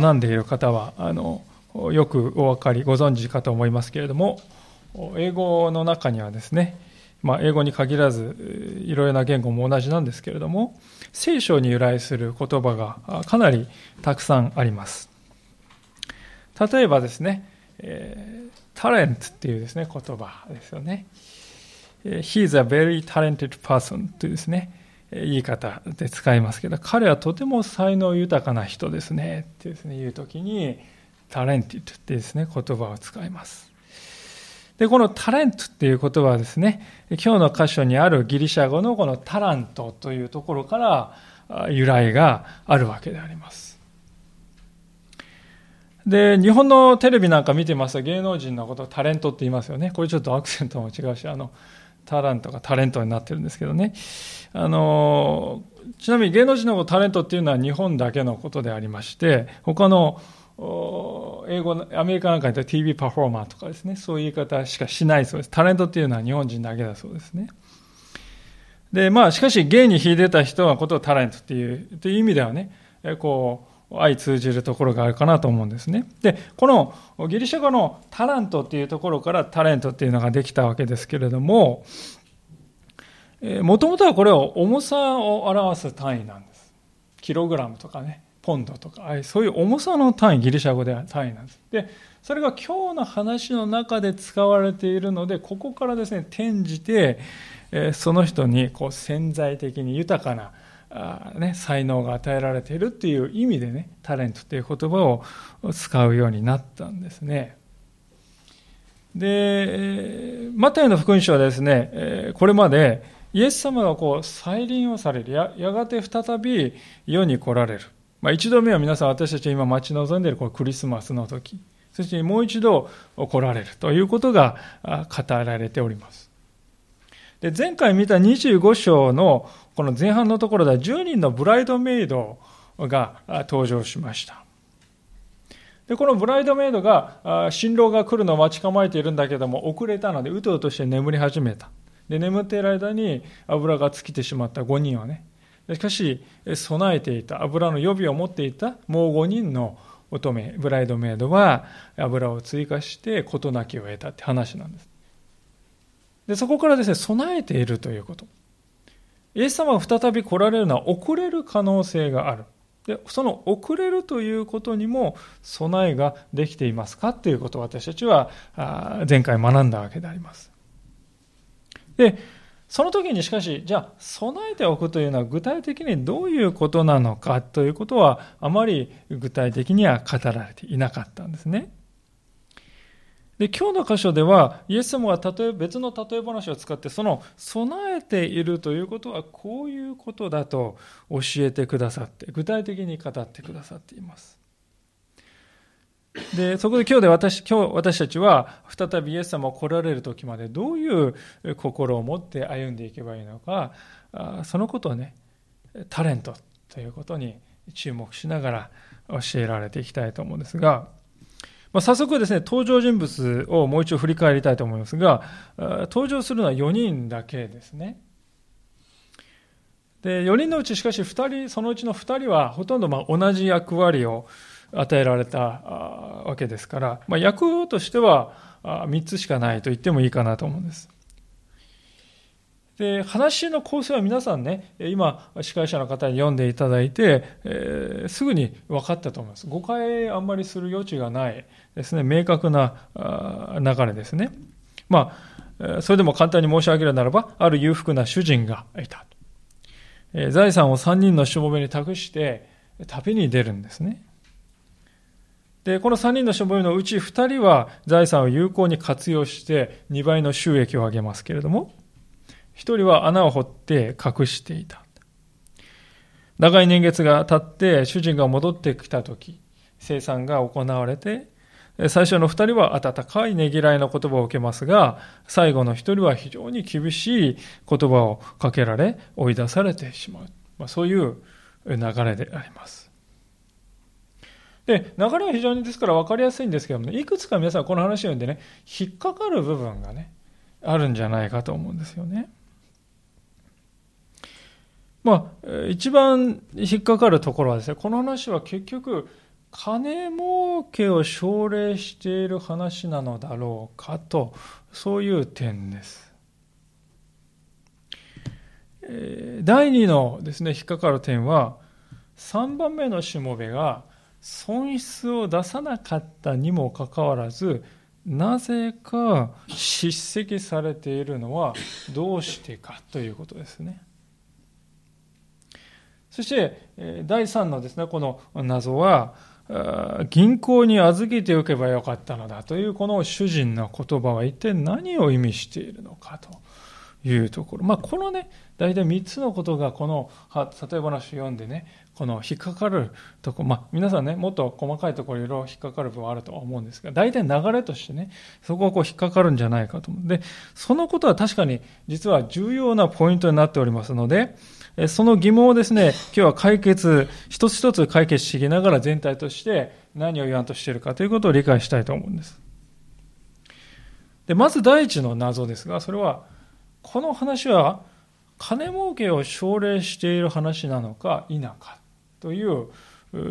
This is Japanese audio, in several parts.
英語を学んでいる方はあのよくお分かりご存知かと思いますけれども英語の中にはですね、まあ、英語に限らずいろいろな言語も同じなんですけれども聖書に由来する言葉がかなりたくさんあります。例えばですね、えー、タレントっていうですね言葉ですよね。He's a very talented person というですね言い方で使いますけど彼はとても才能豊かな人ですねってですね言う時にタレンティッドってですね言葉を使います。でこのタレントっていう言葉はですね今日の箇所にあるギリシャ語のこのタラントというところから由来があるわけであります。で日本のテレビなんか見てますと芸能人のことをタレントって言いますよね。これちょっとアクセントも違うしあのタラントがタレントになってるんですけどね。あの、ちなみに芸能人のタレントっていうのは日本だけのことでありまして、他の英語、アメリカなんかに言ったら TV パフォーマーとかですね、そういう言い方しかしないそうです。タレントっていうのは日本人だけだそうですね。で、まあ、しかし芸に秀でた人のことをタレントっていう、という意味ではね、こう、相通じるところがあるかなと思うんですね。で、このギリシャ語のタラントっていうところからタレントっていうのができたわけですけれども、もともとはこれは重さを表す単位なんです。キログラムとかね、ポンドとか、そういう重さの単位、ギリシャ語では単位なんです。で、それが今日の話の中で使われているので、ここからですね、転じて、その人にこう潜在的に豊かなあね、才能が与えられているっていう意味でね、タレントっていう言葉を使うようになったんですね。で、マタイの福音書はですね、これまでイエス様がこう再臨をされるや、やがて再び世に来られる。まあ、一度目は皆さん私たち今待ち望んでいるこクリスマスの時、そしてもう一度来られるということが語られております。で前回見た25章のこの前半のところでは10人のブライドメイドが登場しました。でこのブライドメイドが新郎が来るのを待ち構えているんだけども遅れたのでうとうとして眠り始めた。で眠っている間に油が尽きてしまった5人はねしかし備えていた油の予備を持っていたもう5人の乙女ブライドメイドは油を追加して事なきを得たって話なんですでそこからですね備えているということイエス様が再び来られるのは遅れる可能性がある。でその遅れるということにも備えができていますかということを私たちは前回学んだわけであります。で、その時にしかし、じゃあ備えておくというのは具体的にどういうことなのかということはあまり具体的には語られていなかったんですね。で今日の箇所ではイエス様が例え別の例え話を使ってその備えているということはこういうことだと教えてくださって具体的に語ってくださっています。でそこで今日で私今日私たちは再びイエス様が来られる時までどういう心を持って歩んでいけばいいのかそのことをねタレントということに注目しながら教えられていきたいと思うんですが。まあ、早速ですね、登場人物をもう一度振り返りたいと思いますが、登場するのは4人だけですね。で、4人のうちしかし2人、そのうちの2人はほとんどま同じ役割を与えられたわけですから、まあ、役としては3つしかないと言ってもいいかなと思うんです。で、話の構成は皆さんね、今、司会者の方に読んでいただいて、えー、すぐに分かったと思います。誤解あんまりする余地がないですね、明確な流れですね。まあ、それでも簡単に申し上げるならば、ある裕福な主人がいた。え財産を3人のしもべに託して、旅に出るんですね。で、この3人のしもべのうち2人は財産を有効に活用して2倍の収益を上げますけれども、一人は穴を掘って隠していた。長い年月が経って主人が戻ってきた時、生産が行われて、最初の二人は温かいねぎらいの言葉を受けますが、最後の一人は非常に厳しい言葉をかけられ、追い出されてしまう。まあ、そういう流れであります。で、流れは非常にですから分かりやすいんですけども、ね、いくつか皆さんこの話を読んでね、引っかかる部分がね、あるんじゃないかと思うんですよね。まあ、一番引っかかるところはですね、この話は結局、金儲けを奨励している話なのだろうかと、そういう点です。第2のですね、引っかかる点は、3番目のしもべが損失を出さなかったにもかかわらず、なぜか叱責されているのはどうしてかということですね。そして、第3のですね、この謎は、銀行に預けておけばよかったのだというこの主人の言葉は一体何を意味しているのかというところ。まあ、このね、大体3つのことがこの例え話を読んでね、この引っかかるとこ、まあ、皆さんね、もっと細かいところいろいろ引っかかる部分はあると思うんですが、大体流れとしてね、そこはこう引っかかるんじゃないかと思う。で、そのことは確かに実は重要なポイントになっておりますので、その疑問をですね、今日は解決、一つ一つ解決していきながら全体として何を言わんとしているかということを理解したいと思うんです。で、まず第一の謎ですが、それは、この話は金儲けを奨励している話なのか否かという、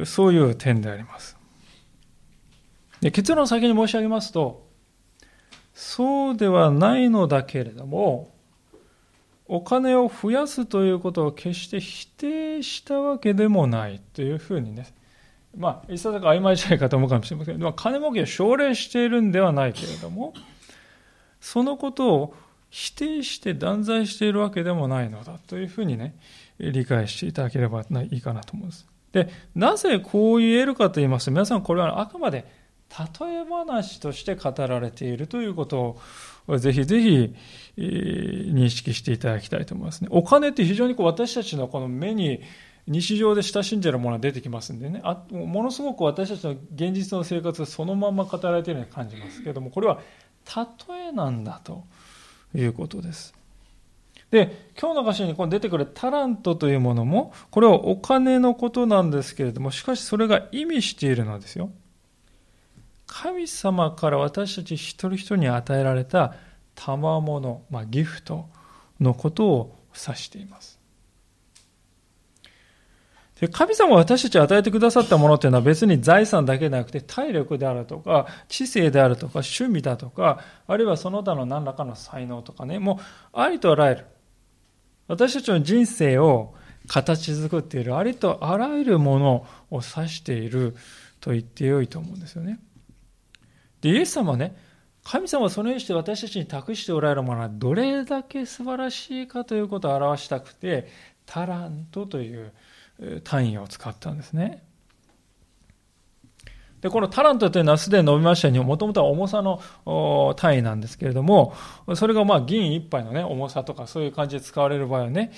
そういう点であります。で結論を先に申し上げますと、そうではないのだけれども、お金を増やすということを決して否定したわけでもないというふうにね、まあ、いささか曖昧じゃないかと思うかもしれませんけど、金儲けを奨励しているんではないけれども、そのことを否定して断罪しているわけでもないのだというふうにね、理解していただければいいかなと思います。で、なぜこう言えるかと言いますと、皆さんこれはあくまで例え話として語られているということをぜひぜひ認識していただきたいと思いますね。お金って非常にこう私たちのこの目に日常で親しんでるものが出てきますんでねあ、ものすごく私たちの現実の生活がそのまま語られているように感じますけれども、これは例えなんだということです。で、今日の箇所にこの出てくるタラントというものも、これはお金のことなんですけれども、しかしそれが意味しているのですよ。神様から私たち一人一人に与えられた賜物、まあ、ギフトのことを指しています。で神様が私たちに与えてくださったものというのは別に財産だけでなくて体力であるとか知性であるとか趣味だとかあるいはその他の何らかの才能とかねもうありとあらゆる私たちの人生を形作っているありとあらゆるものを指していると言ってよいと思うんですよね。で、イエス様はね、神様はそのようにして私たちに託しておられるものはどれだけ素晴らしいかということを表したくて、タラントという単位を使ったんですね。で、このタラントというのはすでに述べましたように、もともとは重さの単位なんですけれども、それがまあ銀一杯のね、重さとかそういう感じで使われる場合はね、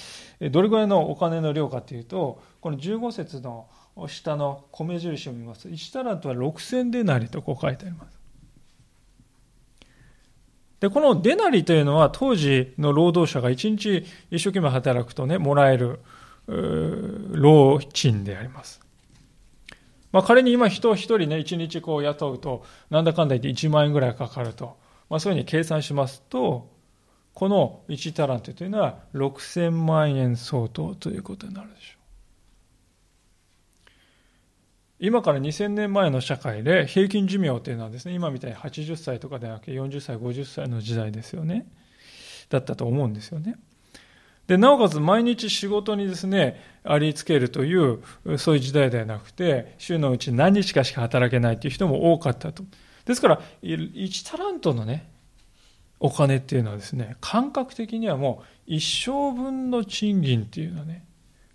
どれぐらいのお金の量かというと、この15節の下の米印を見ますと、1タラントは6000デナリとこう書いてあります。で、このデナリというのは当時の労働者が一日一生懸命働くとね、もらえる、労賃であります。まあ仮に今人一人ね、一日こう雇うと、なんだかんだ言って1万円ぐらいかかると。まあそういうふうに計算しますと、この1タラントというのは6000万円相当ということになるでしょう。今から2000年前の社会で平均寿命というのはですね、今みたいに80歳とかではなくて40歳、50歳の時代ですよね。だったと思うんですよね。で、なおかつ毎日仕事にですね、ありつけるという、そういう時代ではなくて、週のうち何日かしか働けないという人も多かったと。ですから、1タラントのね、お金っていうのはですね、感覚的にはもう一生分の賃金っていうのはね、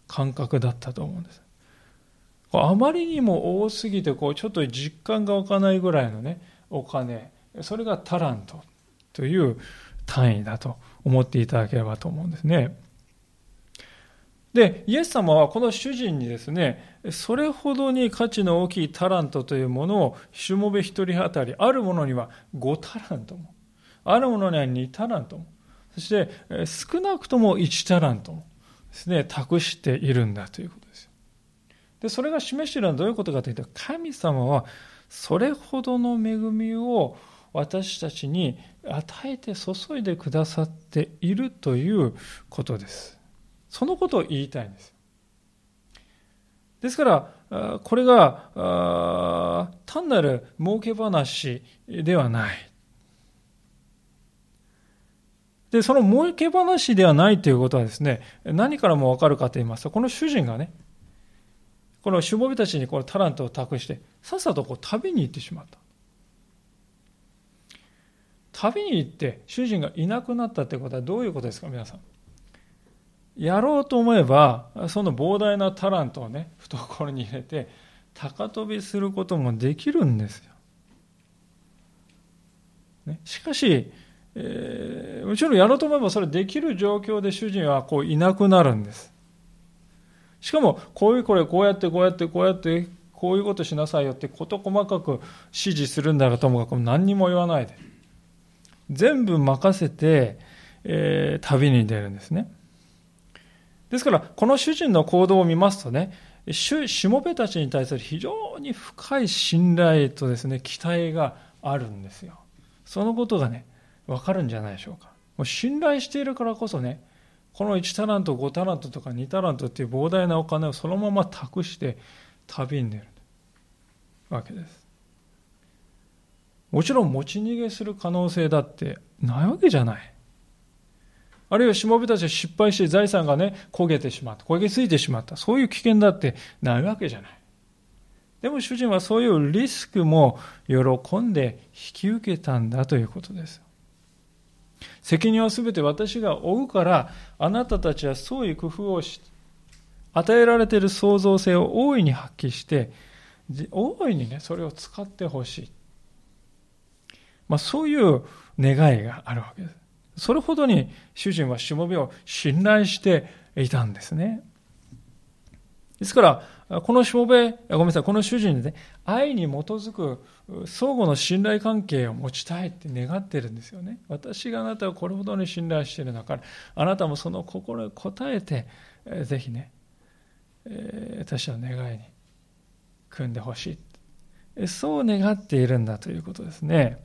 感覚だったと思うんです。あまりにも多すぎてこうちょっと実感が湧かないぐらいのねお金それがタラントという単位だと思っていただければと思うんですね。で、イエス様はこの主人にですね、それほどに価値の大きいタラントというものを、しもべ一人当たり、あるものには5タラントも、あるものには2タラントも、そして少なくとも1タラントもですね、託しているんだということで。それが示しているのはどういうことかというと、神様はそれほどの恵みを私たちに与えて注いでくださっているということです。そのことを言いたいんです。ですから、これが単なる儲け話ではない。で、その儲け話ではないということはですね、何からもわかるかと言いますと、この主人がね、このしもべたちにこのタラントを託して、さっさとこう旅に行ってしまった。旅に行って主人がいなくなったということはどういうことですか、皆さん。やろうと思えば、その膨大なタラントをね、懐に入れて、高飛びすることもできるんですよ。ね、しかし、えー、もちろんやろうと思えばそれできる状況で主人はこういなくなるんです。しかも、こういうこれ、こうやって、こうやって、こうやって、こういうことしなさいよって事細かく指示するんだらともかく何にも言わないで。全部任せて、えー、旅に出るんですね。ですから、この主人の行動を見ますとね、しもべたちに対する非常に深い信頼とですね、期待があるんですよ。そのことがね、わかるんじゃないでしょうか。もう信頼しているからこそね、この1タラント、5タラントとか2タラントっていう膨大なお金をそのまま託して旅に出るわけです。もちろん持ち逃げする可能性だってないわけじゃない。あるいはしもべたちが失敗して財産がね、焦げてしまった、焦げついてしまった、そういう危険だってないわけじゃない。でも主人はそういうリスクも喜んで引き受けたんだということです。責任はすべて私が負うから、あなたたちはそういう工夫をし、与えられている創造性を大いに発揮して、大いにね、それを使ってほしい。まあ、そういう願いがあるわけです。それほどに主人はしもべを信頼していたんですね。ですから、このしもべ、ごめんなさい、この主人でね、愛に基づく相互の信頼関係を持ちたいって願ってるんですよね。私があなたをこれほどに信頼している中で、あなたもその心に応えて、ぜひね、私は願いに組んでほしい。そう願っているんだということですね。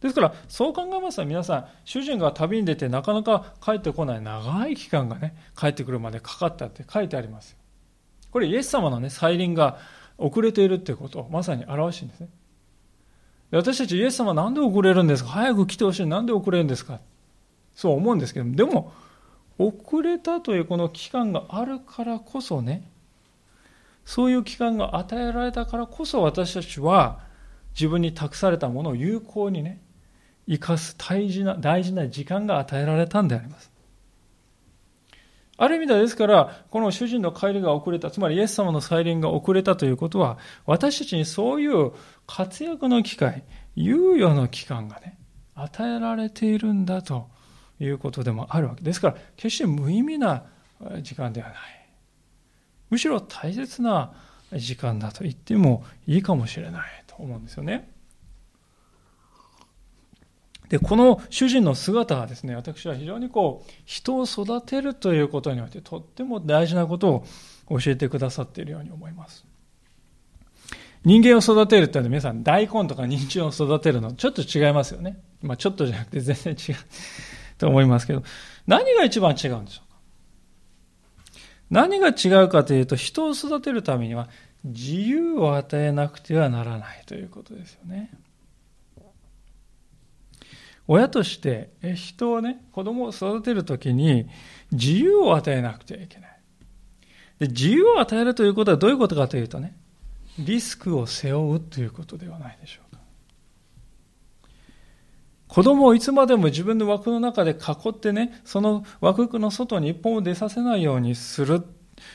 ですから、そう考えますと皆さん、主人が旅に出てなかなか帰ってこない長い期間がね、帰ってくるまでかかったって書いてあります。これイエス様のね、再臨が遅れているってことをまさに表してるんですね。私たちイエス様なんで遅れるんですか？早く来てほしい。なんで遅れるんですか？そう思うんですけど、でも、遅れたというこの期間があるからこそね、そういう期間が与えられたからこそ私たちは自分に託されたものを有効にね、生かす大事な大事な時間が与えられたんであります。ある意味ではですから、この主人の帰りが遅れた、つまりイエス様の再臨が遅れたということは、私たちにそういう活躍の機会、猶予の期間がね、与えられているんだということでもあるわけですから、決して無意味な時間ではない。むしろ大切な時間だと言ってもいいかもしれないと思うんですよね。で、この主人の姿はですね、私は非常にこう、人を育てるということにおいてとっても大事なことを教えてくださっているように思います。人間を育てるってのは皆さん大根とか人参を育てるのちょっと違いますよね。まあちょっとじゃなくて全然違うと思いますけど、何が一番違うんでしょうか？何が違うかというと、人を育てるためには自由を与えなくてはならないということですよね。親として人をね、子供を育てるときに自由を与えなくてはいけない。で自由を与えるということはどういうことかというとね、リスクを背負うということではないでしょうか。子供をいつまでも自分の枠の中で囲ってね、その枠の外に一歩も出させないようにする。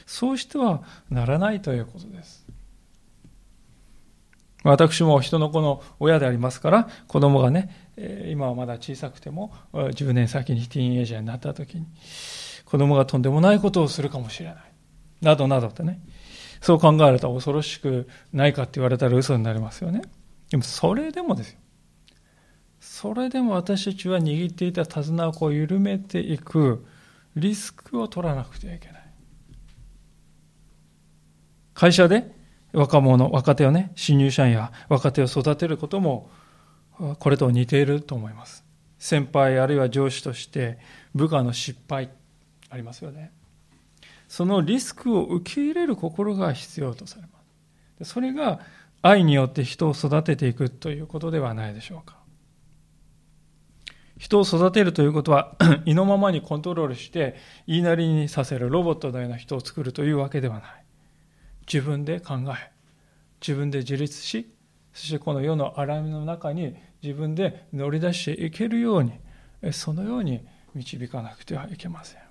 そうしてはならないということです。私も人の子の親でありますから、子供がね、今はまだ小さくても、10年先にティーンエイジャーになった時に、子供がとんでもないことをするかもしれない。などなどってね。そう考えると恐ろしくないかって言われたら嘘になりますよね。でもそれでもですよ。それでも私たちは握っていた手綱をこう緩めていくリスクを取らなくてはいけない。会社で若者、若手をね、新入社員や若手を育てることも、これと似ていると思います。先輩あるいは上司として部下の失敗ありますよね。そのリスクを受け入れる心が必要とされます。それが愛によって人を育てていくということではないでしょうか。人を育てるということは、意のままにコントロールして、言いなりにさせるロボットのような人を作るというわけではない。自分で考え、自分で自立し、そしてこの世の荒波の中に自分で乗り出していけるように、そのように導かなくてはいけません。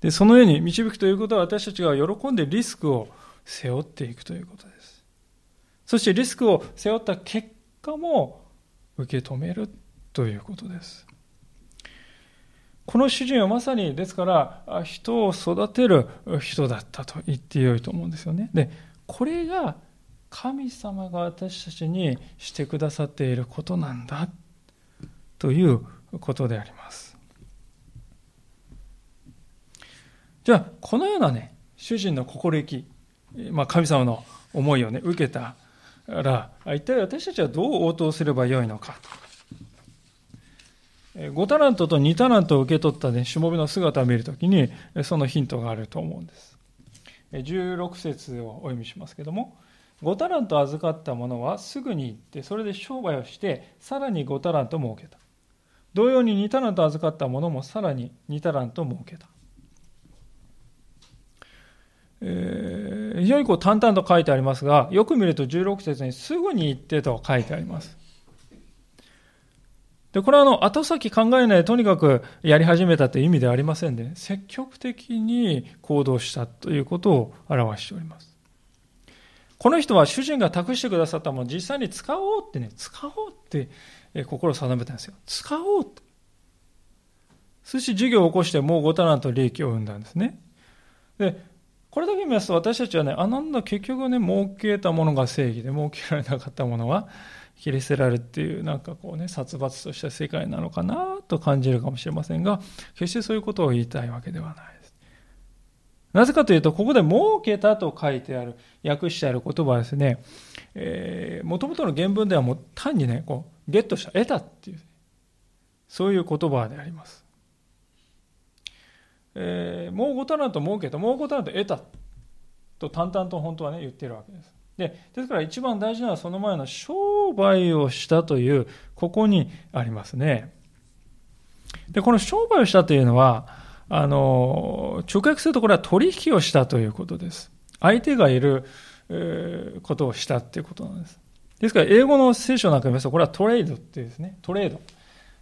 で、そのように導くということは私たちが喜んでリスクを背負っていくということです。そしてリスクを背負った結果も受け止めるということです。この主人はまさに、ですから、人を育てる人だったと言ってよいと思うんですよね。で、これが神様が私たちにしてくださっていることなんだということであります。じゃあ、このようなね、主人の心意気、まあ、神様の思いをね、受けたら、一体私たちはどう応答すればよいのか5タラントと2タラントを受け取ったね、しもべの姿を見るときに、そのヒントがあると思うんです。16節をお読みしますけども、5タラント預かった者はすぐに行って、それで商売をして、さらに5タラント儲けた。同様に2タラント預かった者もさらに2タラント儲けた。えー、非常にこう淡々と書いてありますが、よく見ると16節にすぐに行ってと書いてあります。で、これはあの、後先考えないとにかくやり始めたという意味ではありませんで、ね、積極的に行動したということを表しております。この人は主人が託してくださったものを実際に使おうってね、使おうって心を定めたんですよ。使おうって。そして事業を起こしてもう5タラント利益を生んだんですね。で、これだけ見ますと私たちはね、あ、なんだ結局ね、儲けたものが正義で儲けられなかったものは切り捨てられるっていう、なんかこうね、殺伐とした世界なのかなと感じるかもしれませんが、決してそういうことを言いたいわけではないです。なぜかというと、ここで儲けたと書いてある、訳してある言葉はですね、えー、元々の原文ではもう単にね、こう、ゲットした、得たっていう、そういう言葉であります。えー、もう5タラント儲けた、もう5タラント得たと淡々と本当はね、言ってるわけです。でですから一番大事なのはその前の商売をしたという、ここにありますね。で、この商売をしたというのは、あの、直訳するとこれは取引をしたということです。相手がいる、えー、ことをしたっていうことなんです。ですから、英語の聖書なんか見ますと、これはトレードっていうですね、トレード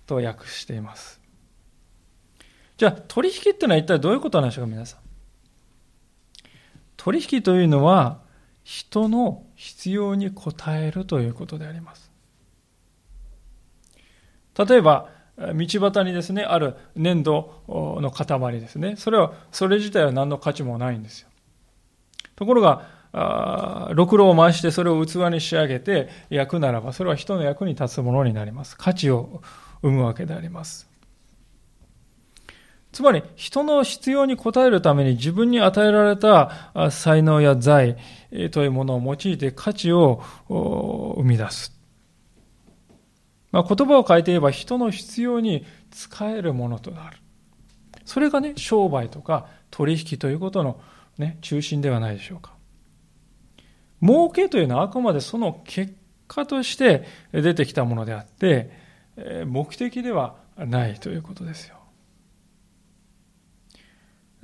と訳しています。じゃあ、取引っていうのは一体どういうことなんでしょうか、皆さん。取引というのは、人の必要に応えるということであります。例えば、道端にですね、ある粘土の塊ですね。それは、それ自体は何の価値もないんですよ。ところが、ろくろを回してそれを器に仕上げて焼くならば、それは人の役に立つものになります。価値を生むわけであります。つまり、人の必要に応えるために自分に与えられた才能や財というものを用いて価値を生み出す。まあ、言葉を変えて言えば人の必要に使えるものとなる。それがね、商売とか取引ということのね、中心ではないでしょうか。儲けというのはあくまでその結果として出てきたものであって、目的ではないということですよ。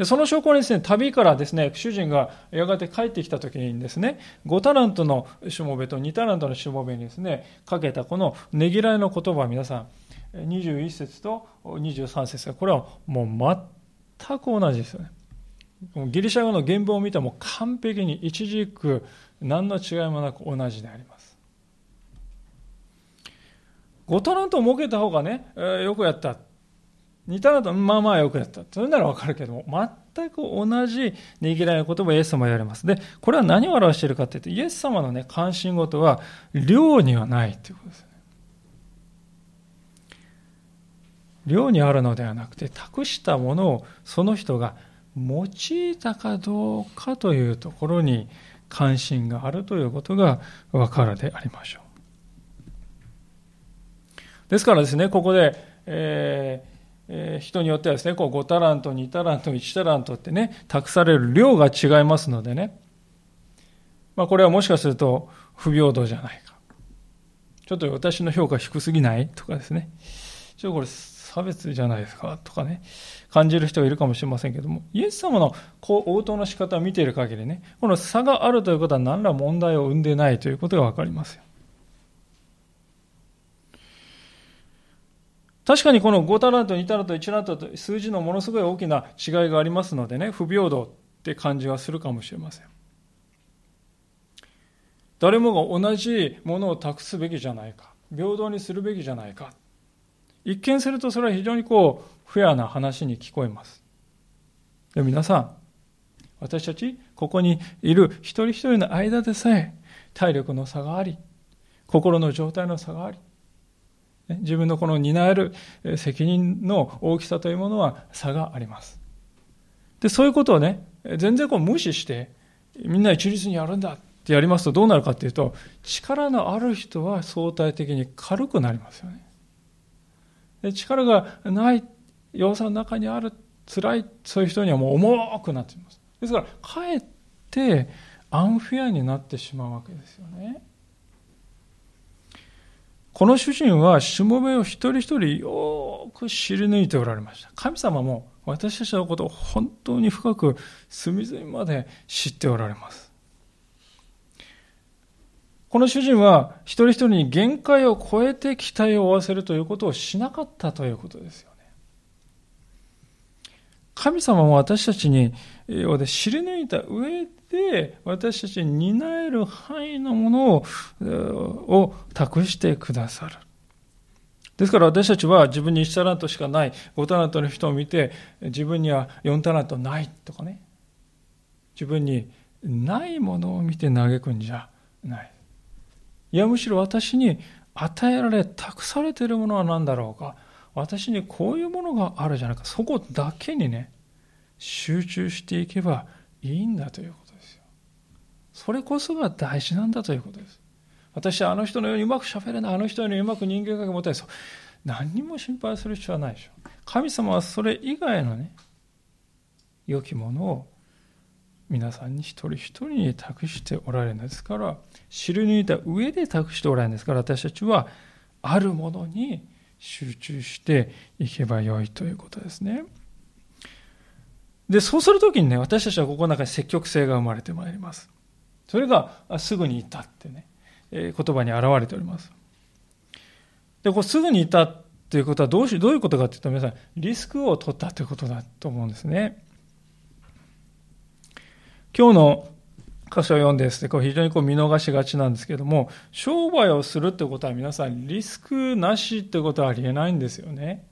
その証拠にですね、旅からですね、主人がやがて帰ってきた時にですね、5タラントのしもべと2タラントのしもべにですね、かけたこのねぎらいの言葉皆さん、21節と23節が、これはもう全く同じですよね。ギリシャ語の原文を見ても完璧に一軸何の違いもなく同じであります。5タラントを設けた方がね、よくやった。似たのと、まあまあよくやった。それならわかるけども、全く同じねぎらいの言葉をイエス様は言われます。で、これは何を表しているかというと、イエス様のね、関心事は、量にはないということですね。量にあるのではなくて、託したものをその人が用いたかどうかというところに関心があるということがわかるでありましょう。ですからですね、ここで、えーえ、人によってはですね、こう5タラント、2タラント、1タラントってね、託される量が違いますのでね、まあこれはもしかすると不平等じゃないか。ちょっと私の評価低すぎないとかですね。ちょっとこれ差別じゃないですかとかね、感じる人がいるかもしれませんけども、イエス様のこう応答の仕方を見ている限りね、この差があるということは何ら問題を生んでないということがわかりますよ。確かにこの5タラント、2タラント、1タラントと数字のものすごい大きな違いがありますのでね、不平等って感じはするかもしれません。誰もが同じものを託すべきじゃないか。平等にするべきじゃないか。一見するとそれは非常にこう、フェアな話に聞こえます。で皆さん、私たち、ここにいる一人一人の間でさえ、体力の差があり、心の状態の差があり、自分のこの担える責任の大きさというものは差があります。で、そういうことをね、全然こう無視して、みんな一律にやるんだってやりますとどうなるかっていうと、力のある人は相対的に軽くなりますよね。で力がない、要素の中にある、辛い、そういう人にはもう重くなっています。ですから、かえってアンフェアになってしまうわけですよね。この主人はしもべを一人一人よく知り抜いておられました。神様も私たちのことを本当に深く隅々まで知っておられます。この主人は一人一人に限界を超えて期待を負わせるということをしなかったということですよね。神様も私たちに知り抜いた上で私たちに担える範囲のものを託してくださる。ですから私たちは自分に1タラントしかない5タラントの人を見て自分には4タラントないとかね。自分にないものを見て嘆くんじゃない。いやむしろ私に与えられ託されているものは何だろうか。私にこういうものがあるじゃないか。そこだけにね集中していけばいいんだということ。それこそが大事なんだということです。私はあの人のようにうまくしゃべれない、あの人のようにうまく人間関係持たない。そう何にも心配する必要はないでしょう。神様はそれ以外のね、良きものを皆さんに一人一人に託しておられるんですから、知り抜いた上で託しておられるんですから、私たちはあるものに集中していけばよいということですね。で、そうするときにね、私たちはここの中に積極性が生まれてまいります。それがすぐにいたってね、え、言葉に表れております。で、こうすぐにいたということはどうしどういうことかというと皆さんリスクを取ったということだと思うんですね。今日の箇所を読んでですね、こう非常にこう見逃しがちなんですけども、商売をするということは皆さんリスクなしということはありえないんですよね。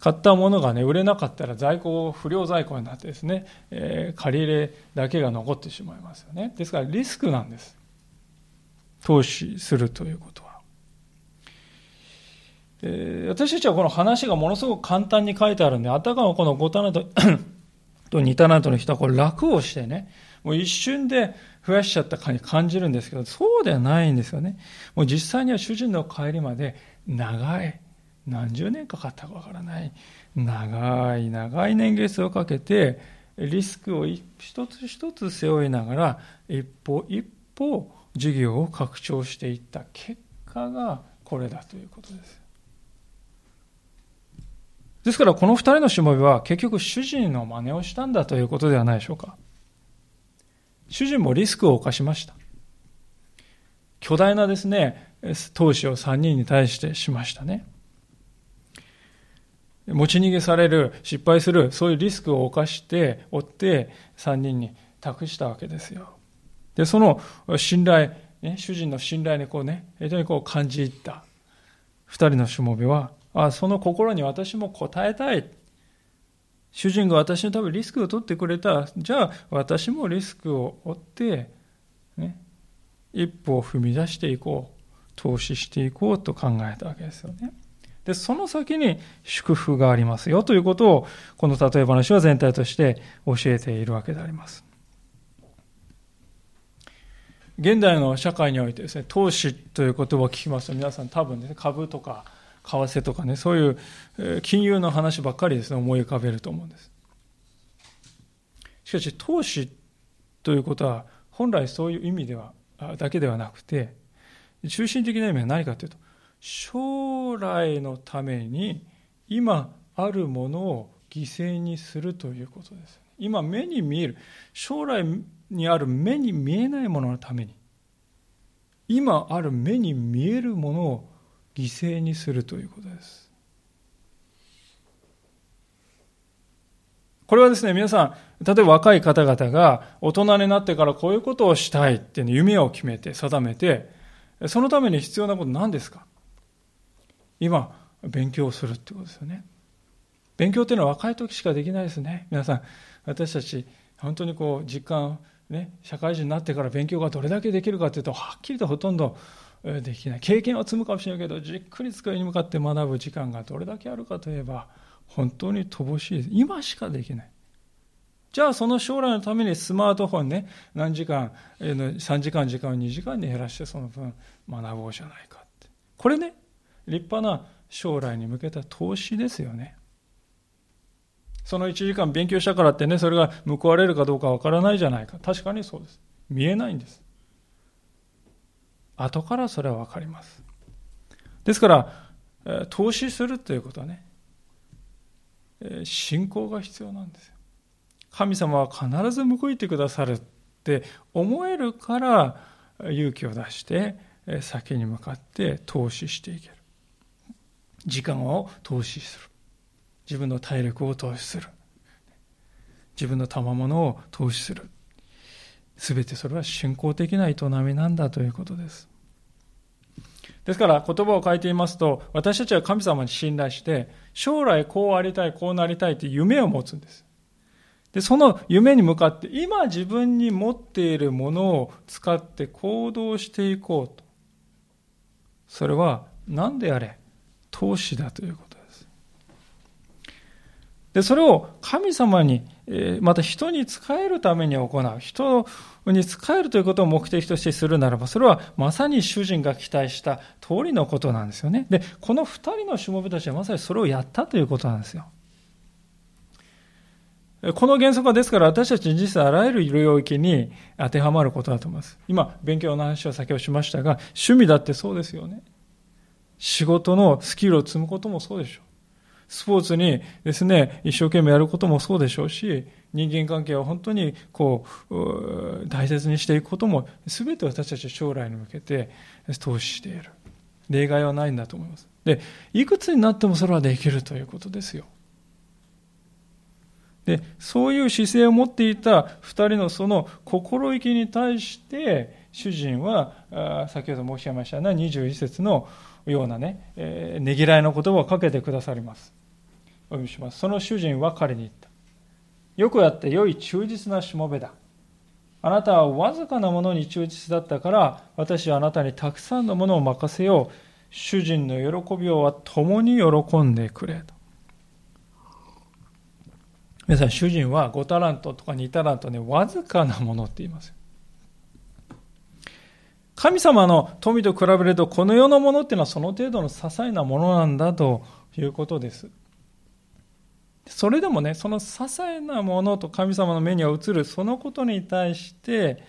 買ったものがね、売れなかったら在庫、不良在庫になってですね、えー、借り入れだけが残ってしまいますよね。ですからリスクなんです。投資するということは。えー、私たちはこの話がものすごく簡単に書いてあるんで、あたかもこの5タナトと2タナトの人はこれ楽をしてね、もう一瞬で増やしちゃったかに感じるんですけど、そうではないんですよね。もう実際には主人の帰りまで長い何十年かかったかわからない長い長い年月をかけてリスクを一つ一つ背負いながら一歩一歩事業を拡張していった結果がこれだということです。ですからこの二人のしもべは結局主人の真似をしたんだということではないでしょうか。主人もリスクを冒しました。巨大なですね、投資を3人に対してしましたね。持ち逃げされる、失敗する、そういうリスクを冒して、追って3人に託したわけですよ。で、その信頼、ね、主人の信頼にこうね、非常にこう感じ入った2人のしもべは、あその心に私も応えたい。主人が私のためリスクを取ってくれた。じゃあ私もリスクを負って、ね、一歩を踏み出していこう。投資していこうと考えたわけですよね。で、その先に祝福がありますよということを、この例え話は全体として教えているわけであります。現代の社会においてですね、投資という言葉を聞きますと皆さん多分ね、株とか為替とかね、そういう金融の話ばっかりですね、思い浮かべると思うんです。しかし、投資ということは、本来そういう意味では、だけではなくて、中心的な意味は何かというと、将来のために今あるものを犠牲にするということです。今目に見える、将来にある目に見えないもののために、今ある目に見えるものを犠牲にするということです。これはですね、皆さん、例えば若い方々が大人になってからこういうことをしたいっていう夢を決めて、定めて、そのために必要なこと何ですか？今、勉強するってことですよね。勉強っていうのは若い時しかできないですね。皆さん、私たち、本当にこう、実感、ね、社会人になってから勉強がどれだけできるかというと、はっきりとほとんどできない。経験は積むかもしれないけど、じっくり机に向かって学ぶ時間がどれだけあるかといえば、本当に乏しい。今しかできない。じゃあその将来のためにスマートフォンね、何時間、3時間時間を2時間に減らしてその分学ぼうじゃないかって。これね、立派な将来に向けた投資ですよね。その1時間勉強したからってね、それが報われるかどうかわからないじゃないか。確かにそうです。見えないんです。後からそれはわかります。ですから、投資するということはね、信仰が必要なんですよ。神様は必ず報いてくださるって思えるから勇気を出して先に向かって投資していける。時間を投資する。自分の体力を投資する。自分の賜物を投資する。すべてそれは信仰的な営みなんだということです。ですから言葉を変えていますと、私たちは神様に信頼して、将来こうありたい、こうなりたいという夢を持つんです。で、その夢に向かって、今自分に持っているものを使って行動していこうと。それは何であれ、投資だということです。で、それを神様に、また人に仕えるために行う。人に仕えるということを目的としてするならば、それはまさに主人が期待した通りのことなんですよね。で、この二人のしもべたちはまさにそれをやったということなんですよ。この原則はですから私たちに実際あらゆる領域に当てはまることだと思います。今、勉強の話を先ほどしましたが、趣味だってそうですよね。仕事のスキルを積むこともそうでしょう。スポーツにですね、一生懸命やることもそうでしょうし、人間関係を本当にこう、大切にしていくことも、すべて私たち将来に向けて投資している。例外はないんだと思います。で、いくつになってもそれはできるということですよ。で、そういう姿勢を持っていた二人のその心意気に対して、主人は、先ほど申し上げましたね、21節のようなね、えー、ねぎらいの言葉をかけてくださります。お読みします。その主人は彼に言った。よくやって良い忠実なしもべだ。あなたはわずかなものに忠実だったから、私はあなたにたくさんのものを任せよう。主人の喜びをは共に喜んでくれと。皆さん、主人は5タラントとか2タラントね、わずかなものって言いますよ。神様の富と比べると、この世のものっていうのはその程度の些細なものなんだということです。それでもね、その些細なものと神様の目には映る、そのことに対して、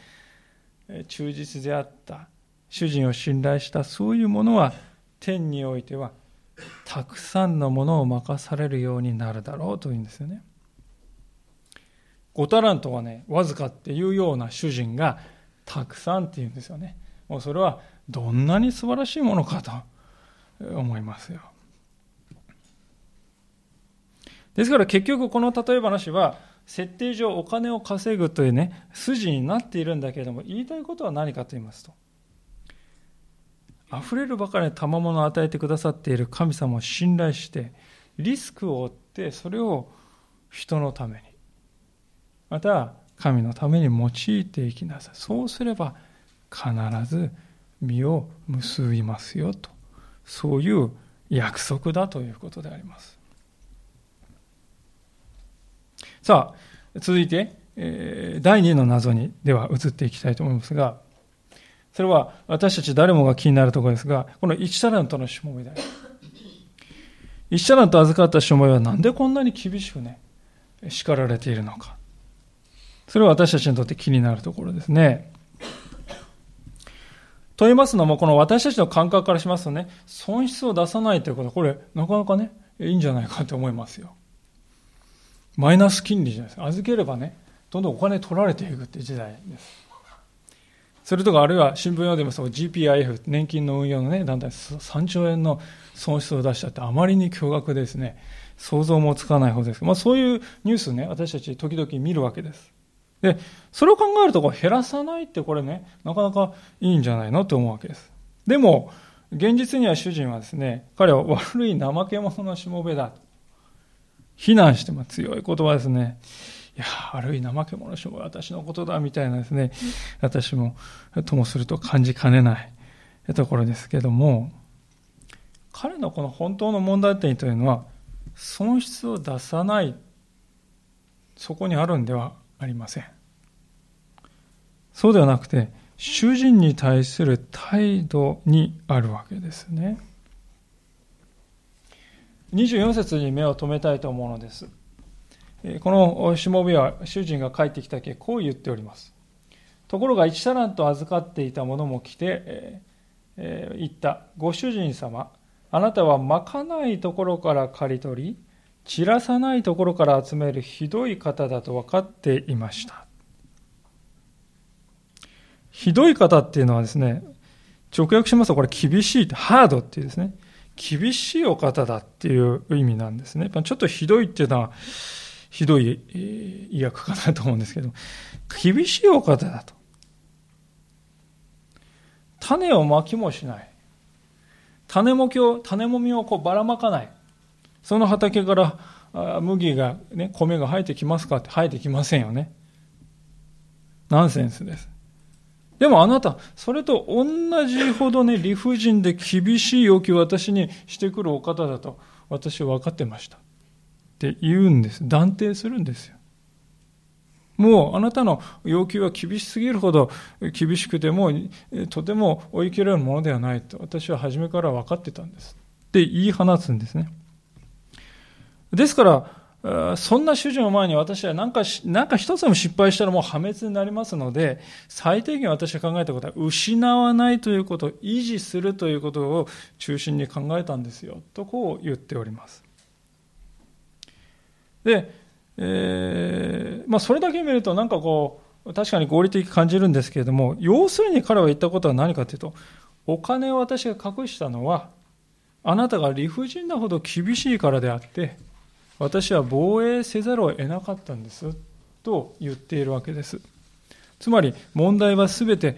忠実であった、主人を信頼した、そういうものは、天においては、たくさんのものを任されるようになるだろうというんですよね。5タラントはね、わずかっていうような主人がたくさんっていうんですよね。もうそれはどんなに素晴らしいものかと思いますよ。ですから結局この例え話は設定上お金を稼ぐというね、筋になっているんだけれども、言いたいことは何かと言いますと、溢れるばかりの賜物を与えてくださっている神様を信頼して、リスクを負って、それを人のために、また神のために用いていきなさいそうすれば必ず実を結びますよとそういう約束だということでありますさあ続いて、第2の謎にでは移っていきたいと思いますがそれは私たち誰もが気になるところですがこの1タラントのしもべであり一社なんと預かったしもべはなんでこんなに厳しくね、叱られているのか。それは私たちにとって気になるところですね。と言いますのも、この私たちの感覚からしますとね、損失を出さないということは、これ、なかなかね、いいんじゃないかと思いますよ。マイナス金利じゃないですか。預ければね、どんどんお金取られていくって時代です。それとか、あるいは新聞読んでますと、GPIF、年金の運用のね、団体、3兆円の損失を出したって、あまりに驚愕ですね。想像もつかないほどです。まあ、そういうニュースね、私たち時々見るわけです。で、それを考えると、減らさないってこれね、なかなかいいんじゃないのと思うわけです。でも、現実には主人はですね、彼は悪い怠け者のしもべだと。非難しても強い言葉ですね。いや、悪い怠け者のしもべ私のことだ、みたいなですね、私もともすると感じかねないところですけども、彼のこの本当の問題点というのは、損失を出さない、そこにあるんではありません。そうではなくて、主人に対する態度にあるわけですね。24節に目を留めたいと思うのです。このしもべは主人が帰ってきたけこう言っております。ところが一タラント預かっていた者も来て、えー、言った。ご主人様、あなたはまかないところから刈り取り、散らさないところから集めるひどい方だと分かっていました。ひどい方っていうのはですね、直訳しますとこれ厳しい、ハードっていうですね、厳しいお方だっていう意味なんですね。ちょっとひどいっていうのは、ひどい意訳かなと思うんですけど、厳しいお方だと。種をまきもしない。種もきを、種もみをこうばらまかない。その畑から麦が、ね、米が生えてきますか？って生えてきませんよね。ナンセンスです。でもあなた、それと同じほどね、理不尽で厳しい要求を私にしてくるお方だと私は分かってました。って言うんです。断定するんですよ。もうあなたの要求は厳しすぎるほど厳しくてもとても追い切れるものではないと私は初めから分かってたんです。って言い放つんですね。ですから、そんな主人を前に私は何か、何か一つでも失敗したらもう破滅になりますので、最低限私が考えたことは、失わないということ、維持するということを中心に考えたんですよ、とこう言っております。で、えー、まあそれだけ見るとなんかこう、確かに合理的感じるんですけれども、要するに彼は言ったことは何かというと、お金を私が隠したのは、あなたが理不尽なほど厳しいからであって、私は防衛せざるを得なかったんですと言っているわけです。つまり問題はすべて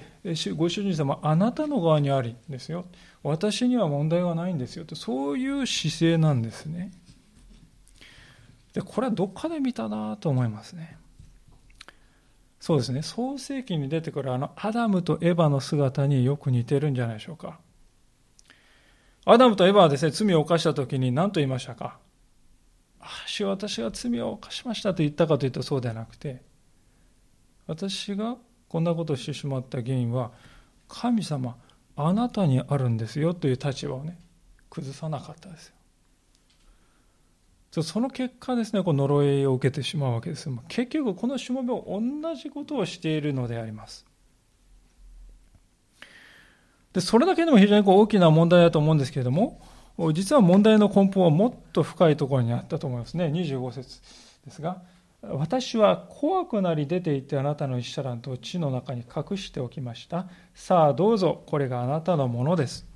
ご主人様あなたの側にありですよ。私には問題はないんですよとそういう姿勢なんですね。でこれはどっかで見たなと思いますね。そうですね創世記に出てくるあのアダムとエヴァの姿によく似てるんじゃないでしょうか。アダムとエヴァはですね罪を犯した時に何と言いましたか？主は私が罪を犯しましたと言ったかというとそうではなくて私がこんなことをしてしまった原因は神様あなたにあるんですよという立場をね崩さなかったですよ。その結果ですねこの呪いを受けてしまうわけです。結局このしもべは同じことをしているのであります。でそれだけでも非常にこう大きな問題だと思うんですけれども実は問題の根本はもっと深いところにあったと思いますね。25節ですが、私は怖くなり出て行ってあなたの一タラントを地の中に隠しておきました。さあどうぞ、これがあなたのものです。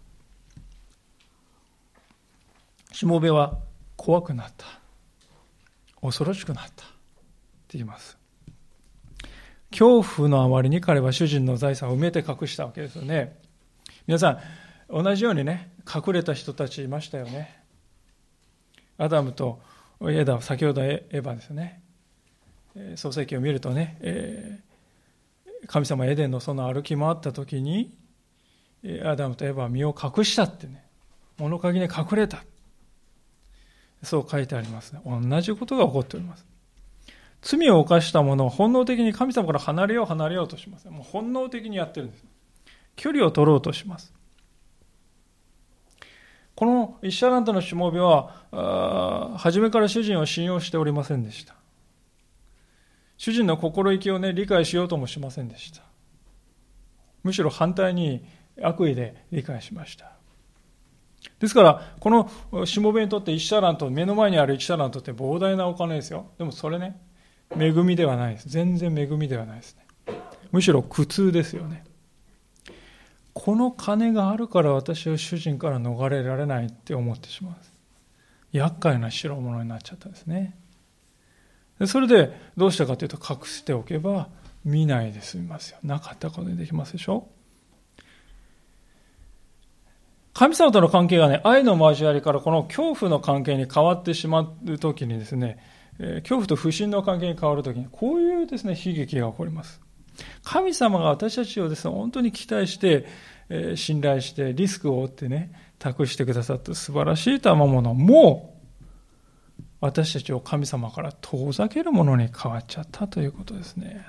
しもべは怖くなった。恐ろしくなった。って言います。恐怖のあまりに彼は主人の財産を埋めて隠したわけですよね。皆さん、同じようにね、隠れた人たちいましたよね。アダムとエダ、先ほどエヴァですね。創世記を見るとね、えー、神様エデンのその歩き回った時に、アダムとエヴァは身を隠したってね、物陰に隠れた。そう書いてありますね。同じことが起こっております。罪を犯した者は本能的に神様から離れよう離れようとします。もう本能的にやってるんです。距離を取ろうとします。この一社ラントのしもべは、初めから主人を信用しておりませんでした。主人の心意気をね、理解しようともしませんでした。むしろ反対に悪意で理解しました。ですから、このしもべにとって一社ラント、目の前にある一社ラントって膨大なお金ですよ。でもそれね、恵みではないです。全然恵みではないですね。むしろ苦痛ですよね。この金があるから私は主人から逃れられないって思ってしまう。厄介な代物になっちゃったんですね。それでどうしたかというと隠しておけば見ないで済みますよ。なかったことにできますでしょ神様との関係がね、愛の交わりからこの恐怖の関係に変わってしまうときにですね、恐怖と不信の関係に変わるときに、こういうですね、悲劇が起こります。神様が私たちをですね、本当に期待して、えー、信頼して、リスクを負ってね、託してくださった素晴らしい賜物も、私たちを神様から遠ざけるものに変わっちゃったということですね。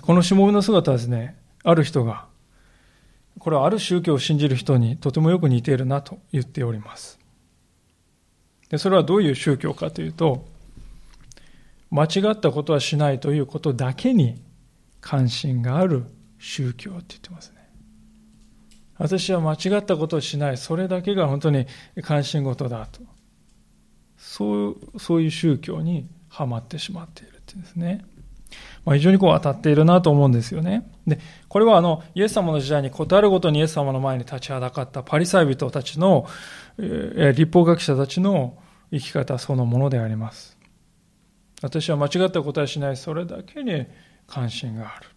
このしもべの姿はですね、ある人が、これはある宗教を信じる人にとてもよく似ているなと言っております。でそれはどういう宗教かというと、間違ったことはしないということだけに関心がある宗教って言ってますね。私は間違ったことをしない、それだけが本当に関心事だと。そうそういう宗教にはまってしまっているっていうんですね。まあ、非常にこう当たっているなと思うんですよね。で、これはあの、イエス様の時代に答えるごとにイエス様の前に立ちはだかったパリサイ人たちの、えー、立法学者たちの生き方そのものであります。私は間違ったことはしない、それだけに関心がある。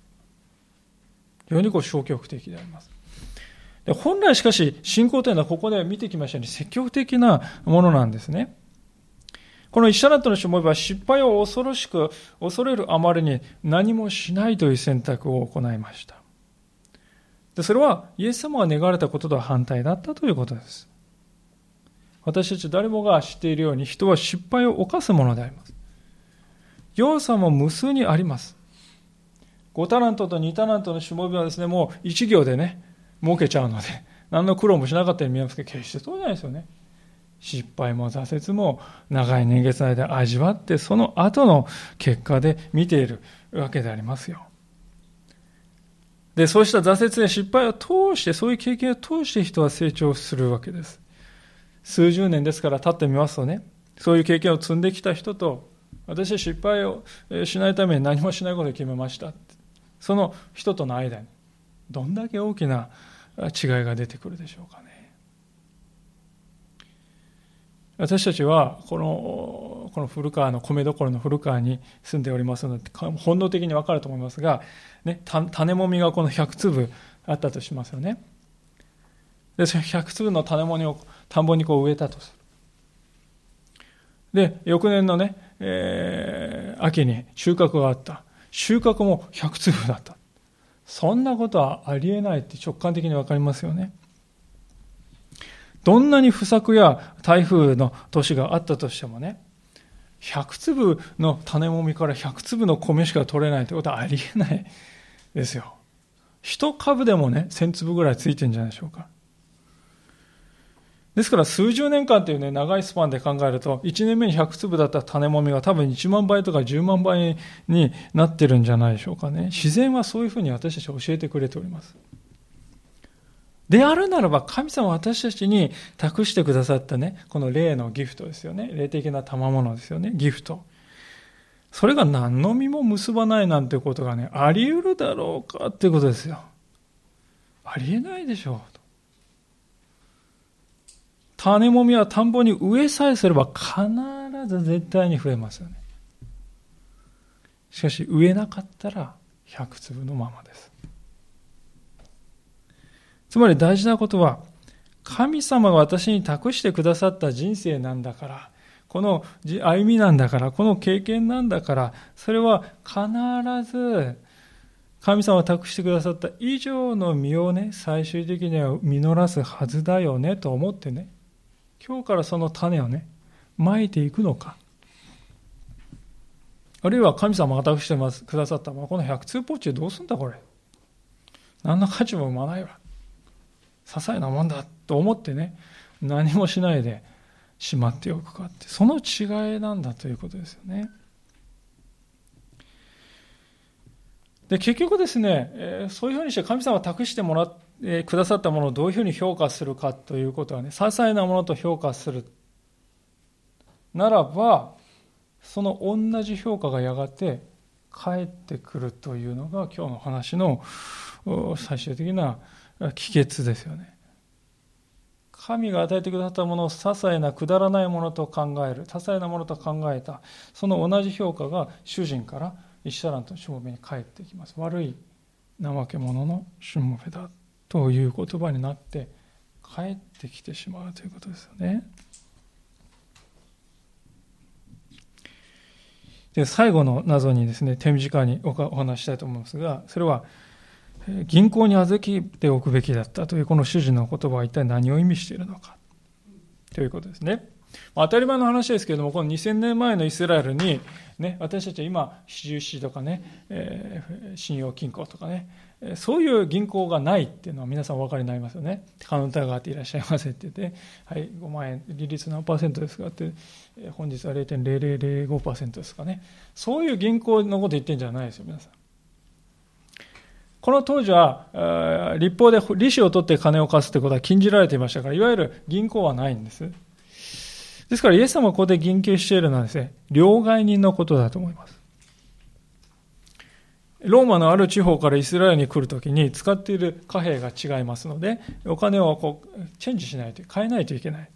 非常にこう消極的であります。で本来しかし、信仰というのはここで見てきましたように積極的なものなんですね。このイシャラットのしもべは失敗を恐ろしく恐れるあまりに何もしないという選択を行いました。でそれはイエス様が願われたこととは反対だったということです。私たち誰もが知っているように人は失敗を犯すものであります。要素も無数にあります。5タラントと2タラントのしもべはですね、もう1行でね、儲けちゃうので、何の苦労もしなかったように見えますけど、決してそうじゃないですよね。失敗も挫折も長い年月の間味わって、その後の結果で見ているわけでありますよ。で、そうした挫折や失敗を通して、そういう経験を通して人は成長するわけです。数十年ですから経ってみますとね、そういう経験を積んできた人と、私は失敗をしないために何もしないことを決めました。その人との間にどんだけ大きな違いが出てくるでしょうかね。私たちはこのこの古川の米どころの古川に住んでおりますので本能的に分かると思いますが、ね、種もみがこの100粒あったとしますよね。でその100粒の種もみを田んぼにこう植えたとする。で翌年のねえー、秋に収穫があった。収穫も100粒だった。そんなことはありえないって直感的にわかりますよね。どんなに不作や台風の年があったとしてもね、100粒の種もみから100粒の米しか取れないってことはありえないですよ。一株でもね、1000粒ぐらいついてるんじゃないでしょうか。ですから数十年間というね、長いスパンで考えると、1年目に100粒だった種もみが多分1万倍とか10万倍になってるんじゃないでしょうかね。自然はそういうふうに私たち教えてくれております。であるならば、神様は私たちに託してくださったね、この霊のギフトですよね。霊的な賜物ですよね、ギフト。それが何の実も結ばないなんてことがね、あり得るだろうかっていうことですよ。ありえないでしょう。種もみは田んぼに植えさえすれば必ず絶対に増えますよね。しかし植えなかったら100粒のままです。つまり大事なことは、神様が私に託してくださった人生なんだから、この歩みなんだから、この経験なんだから、それは必ず神様が託してくださった以上の実をね、最終的には実らすはずだよねと思ってね、今日からその種をね、まいていくのか。あるいは神様が託してますくださった、まあ、この100通ポッチどうすんだこれ。何の価値も生まないわ。些細なもんだと思ってね、何もしないでしまっておくかって、その違いなんだということですよね。で、結局ですね、え、そういうふうにして神様が託してもらって、え、くださったものをどういうふうに評価するかということはね、些細なものと評価する。ならば、その同じ評価がやがて返ってくるというのが今日の話の最終的な帰結ですよね。神が与えてくださったものを些細なくだらないものと考える、些細なものと考えた、その同じ評価が主人から一シャランとしもべに返ってきます。悪い怠け者のしもべだという言葉になって帰ってきてしまうということですよね。で最後の謎にですね手短にお話したいと思いますがそれは銀行に預けておくべきだったというこの主人の言葉は一体何を意味しているのかということですね。当たり前の話ですけれども、この2000年前のイスラエルに、ね、私たちは今、四十七とかね、えー、信用金庫とかね、そういう銀行がないっていうのは皆さんお分かりになりますよね。カウンターがあっていらっしゃいませって言って、はい、5万円、利率何パーセントですかって、本日は0.0005%ですかね。そういう銀行のこと言ってるんじゃないですよ、皆さん。この当時は、立法で利子を取って金を貸すということは禁じられていましたから、いわゆる銀行はないんです。ですから、イエス様がここで言及しているのはですね、両替人のことだと思います。ローマのある地方からイスラエルに来るときに使っている貨幣が違いますので、お金をこうチェンジしないと、変えないといけない。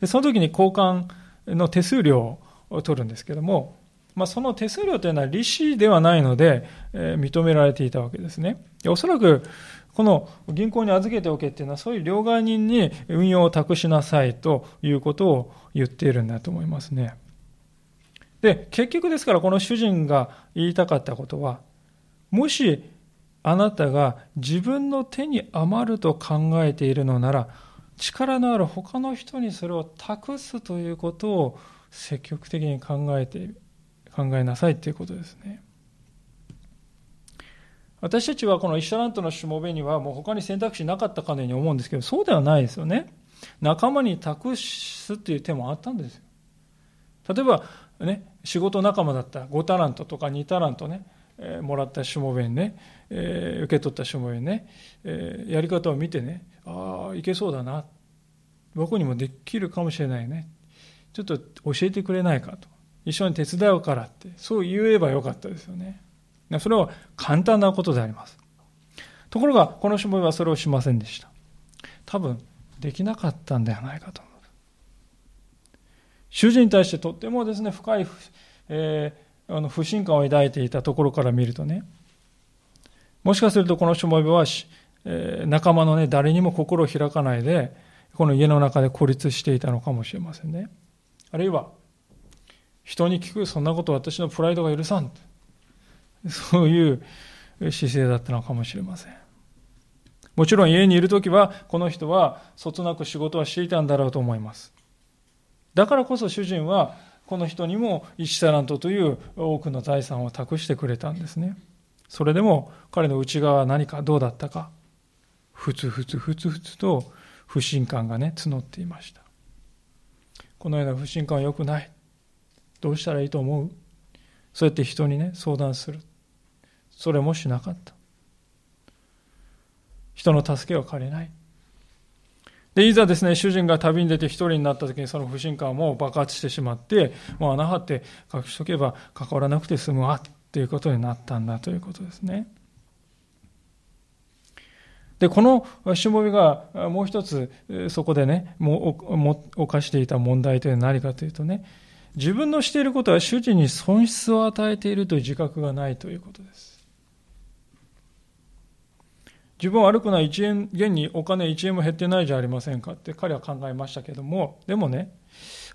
でその時に交換の手数料を取るんですけども、まあ、その手数料というのは利子ではないので、えー、認められていたわけですね。おそらく、この銀行に預けておけっていうのは、そういう両替人に運用を託しなさいということを言っているんだと思いますね。で、結局ですから、この主人が言いたかったことは、もしあなたが自分の手に余ると考えているのなら、力のある他の人にそれを託すということを積極的に考えて、考えなさいということですね。私たちはこのイシャラントのしもべにはもう他に選択肢なかったかのように思うんですけど、そうではないですよね。仲間に託すっていう手もあったんですよ。例えば、ね、仕事仲間だった5タラントとか2タラントね、えー、もらったしもべにね、えー、受け取ったしもべにね、えー、やり方を見てね、ああ、いけそうだな。僕にもできるかもしれないね。ちょっと教えてくれないかと。一緒に手伝うからって、そう言えばよかったですよね。それは簡単なことであります。ところが、このしもべはそれをしませんでした。多分、できなかったんではないかと思う。主人に対してとってもですね、深い、えー、あの不信感を抱いていたところから見るとね、もしかするとこのしもは、えー、仲間のね、誰にも心を開かないで、この家の中で孤立していたのかもしれませんね。あるいは、人に聞く、そんなこと私のプライドが許さん。そういう姿勢だったのかもしれません。もちろん家にいるときは、この人はそつなく仕事はしていたんだろうと思います。だからこそ主人は、この人にも一タラントという多くの財産を託してくれたんですね。それでも彼の内側は何かどうだったか、ふつふつふつふつと不信感がね、募っていました。このような不信感は良くない。どうしたらいいと思う？そうやって人にね、相談する。それもしなかった。人の助けを借りない。で、いざですね、主人が旅に出て一人になった時にその不信感も爆発してしまって、もう穴張って隠しとけば関わらなくて済むわ、ということになったんだということですね。で、このしもべがもう一つそこでね、もう犯していた問題というのは何かというとね、自分のしていることは主人に損失を与えているという自覚がないということです。自分悪くない1円、現にお金1円も減ってないじゃありませんかって彼は考えましたけども、でもね、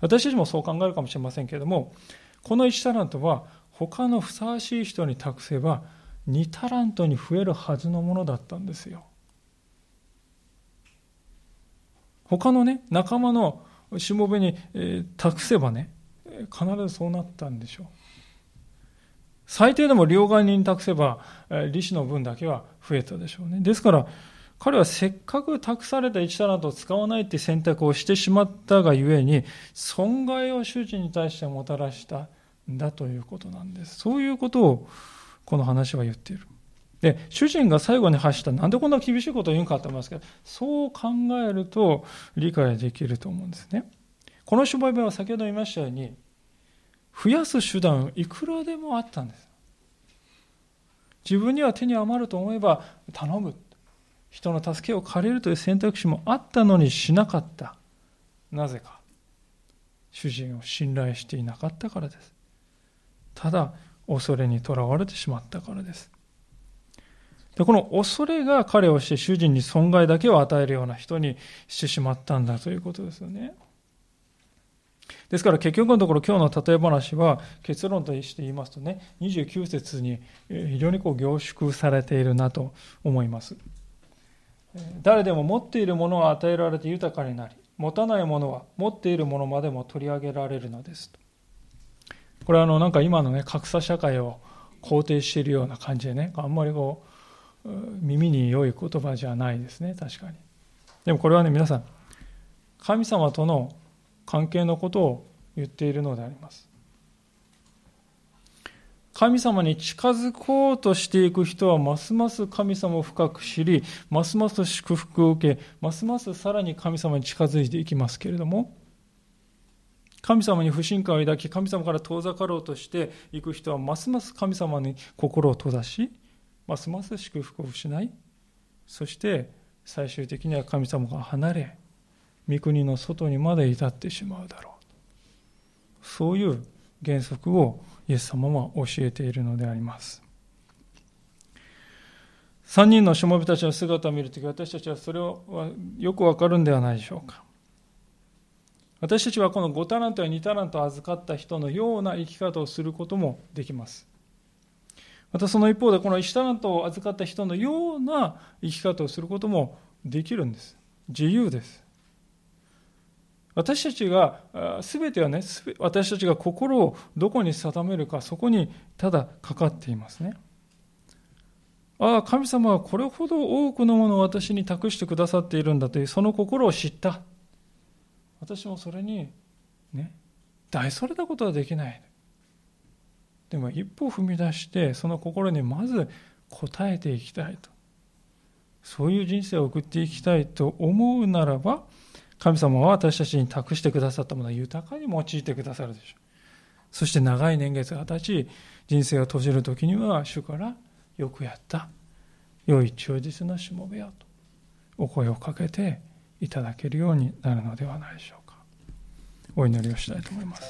私たちもそう考えるかもしれませんけども、この1タラントは他のふさわしい人に託せば2タラントに増えるはずのものだったんですよ。他のね、仲間のしもべに、え、託せばね、必ずそうなったんでしょう。最低でも両替人に託せば、利子の分だけは増えたでしょうね。ですから、彼はせっかく託された1タラントを使わないって選択をしてしまったがゆえに、損害を主人に対してもたらしたんだということなんです。そういうことをこの話は言っている。で、主人が最後に発した、なんでこんな厳しいことを言うんかと思いますけど、そう考えると理解できると思うんですね。この商売は先ほど言いましたように、増やす手段いくらでもあったんです。自分には手に余ると思えば頼む。人の助けを借りるという選択肢もあったのにしなかった。なぜか。主人を信頼していなかったからです。ただ、恐れにとらわれてしまったからです。でこの恐れが彼をして主人に損害だけを与えるような人にしてしまったんだということですよね。ですから結局のところ今日の例え話は結論として言いますとね29節に非常にこう凝縮されているなと思います。誰でも持っているものを与えられて豊かになり持たないものは持っているものまでも取り上げられるのですと。これはあのなんか今のね格差社会を肯定しているような感じでねあんまりこう耳に良い言葉じゃないですね確かに。でもこれはね皆さん神様との関係のことを言っているのであります。神様に近づこうとしていく人はますます神様を深く知り、ますます祝福を受け、ますますさらに神様に近づいていきますけれども、神様に不信感を抱き、神様から遠ざかろうとしていく人は、ますます神様に心を閉ざし、ますます祝福を失い、そして最終的には神様が離れ、御国の外にまで至ってしまうだろう。そういう原則をイエス様は教えているのであります。3人のしもべたちの姿を見るとき私たちはそれをよくわかるんではないでしょうか。私たちはこの5タラントや2タラントを預かった人のような生き方をすることもできます。またその一方でこの1タラントを預かった人のような生き方をすることもできるんです。自由です。私たちが、すべてはね、私たちが心をどこに定めるか、そこにただかかっていますね。ああ、神様はこれほど多くのものを私に託してくださっているんだという、その心を知った。私もそれに、ね、大それたことはできない。でも一歩踏み出して、その心にまず応えていきたいと。そういう人生を送っていきたいと思うならば、神様は私たちに託してくださったものを豊かに用いてくださるでしょう。そして長い年月が経ち、人生を閉じる時には主からよくやった、良い忠実なしもべよとお声をかけていただけるようになるのではないでしょうか。お祈りをしたいと思います。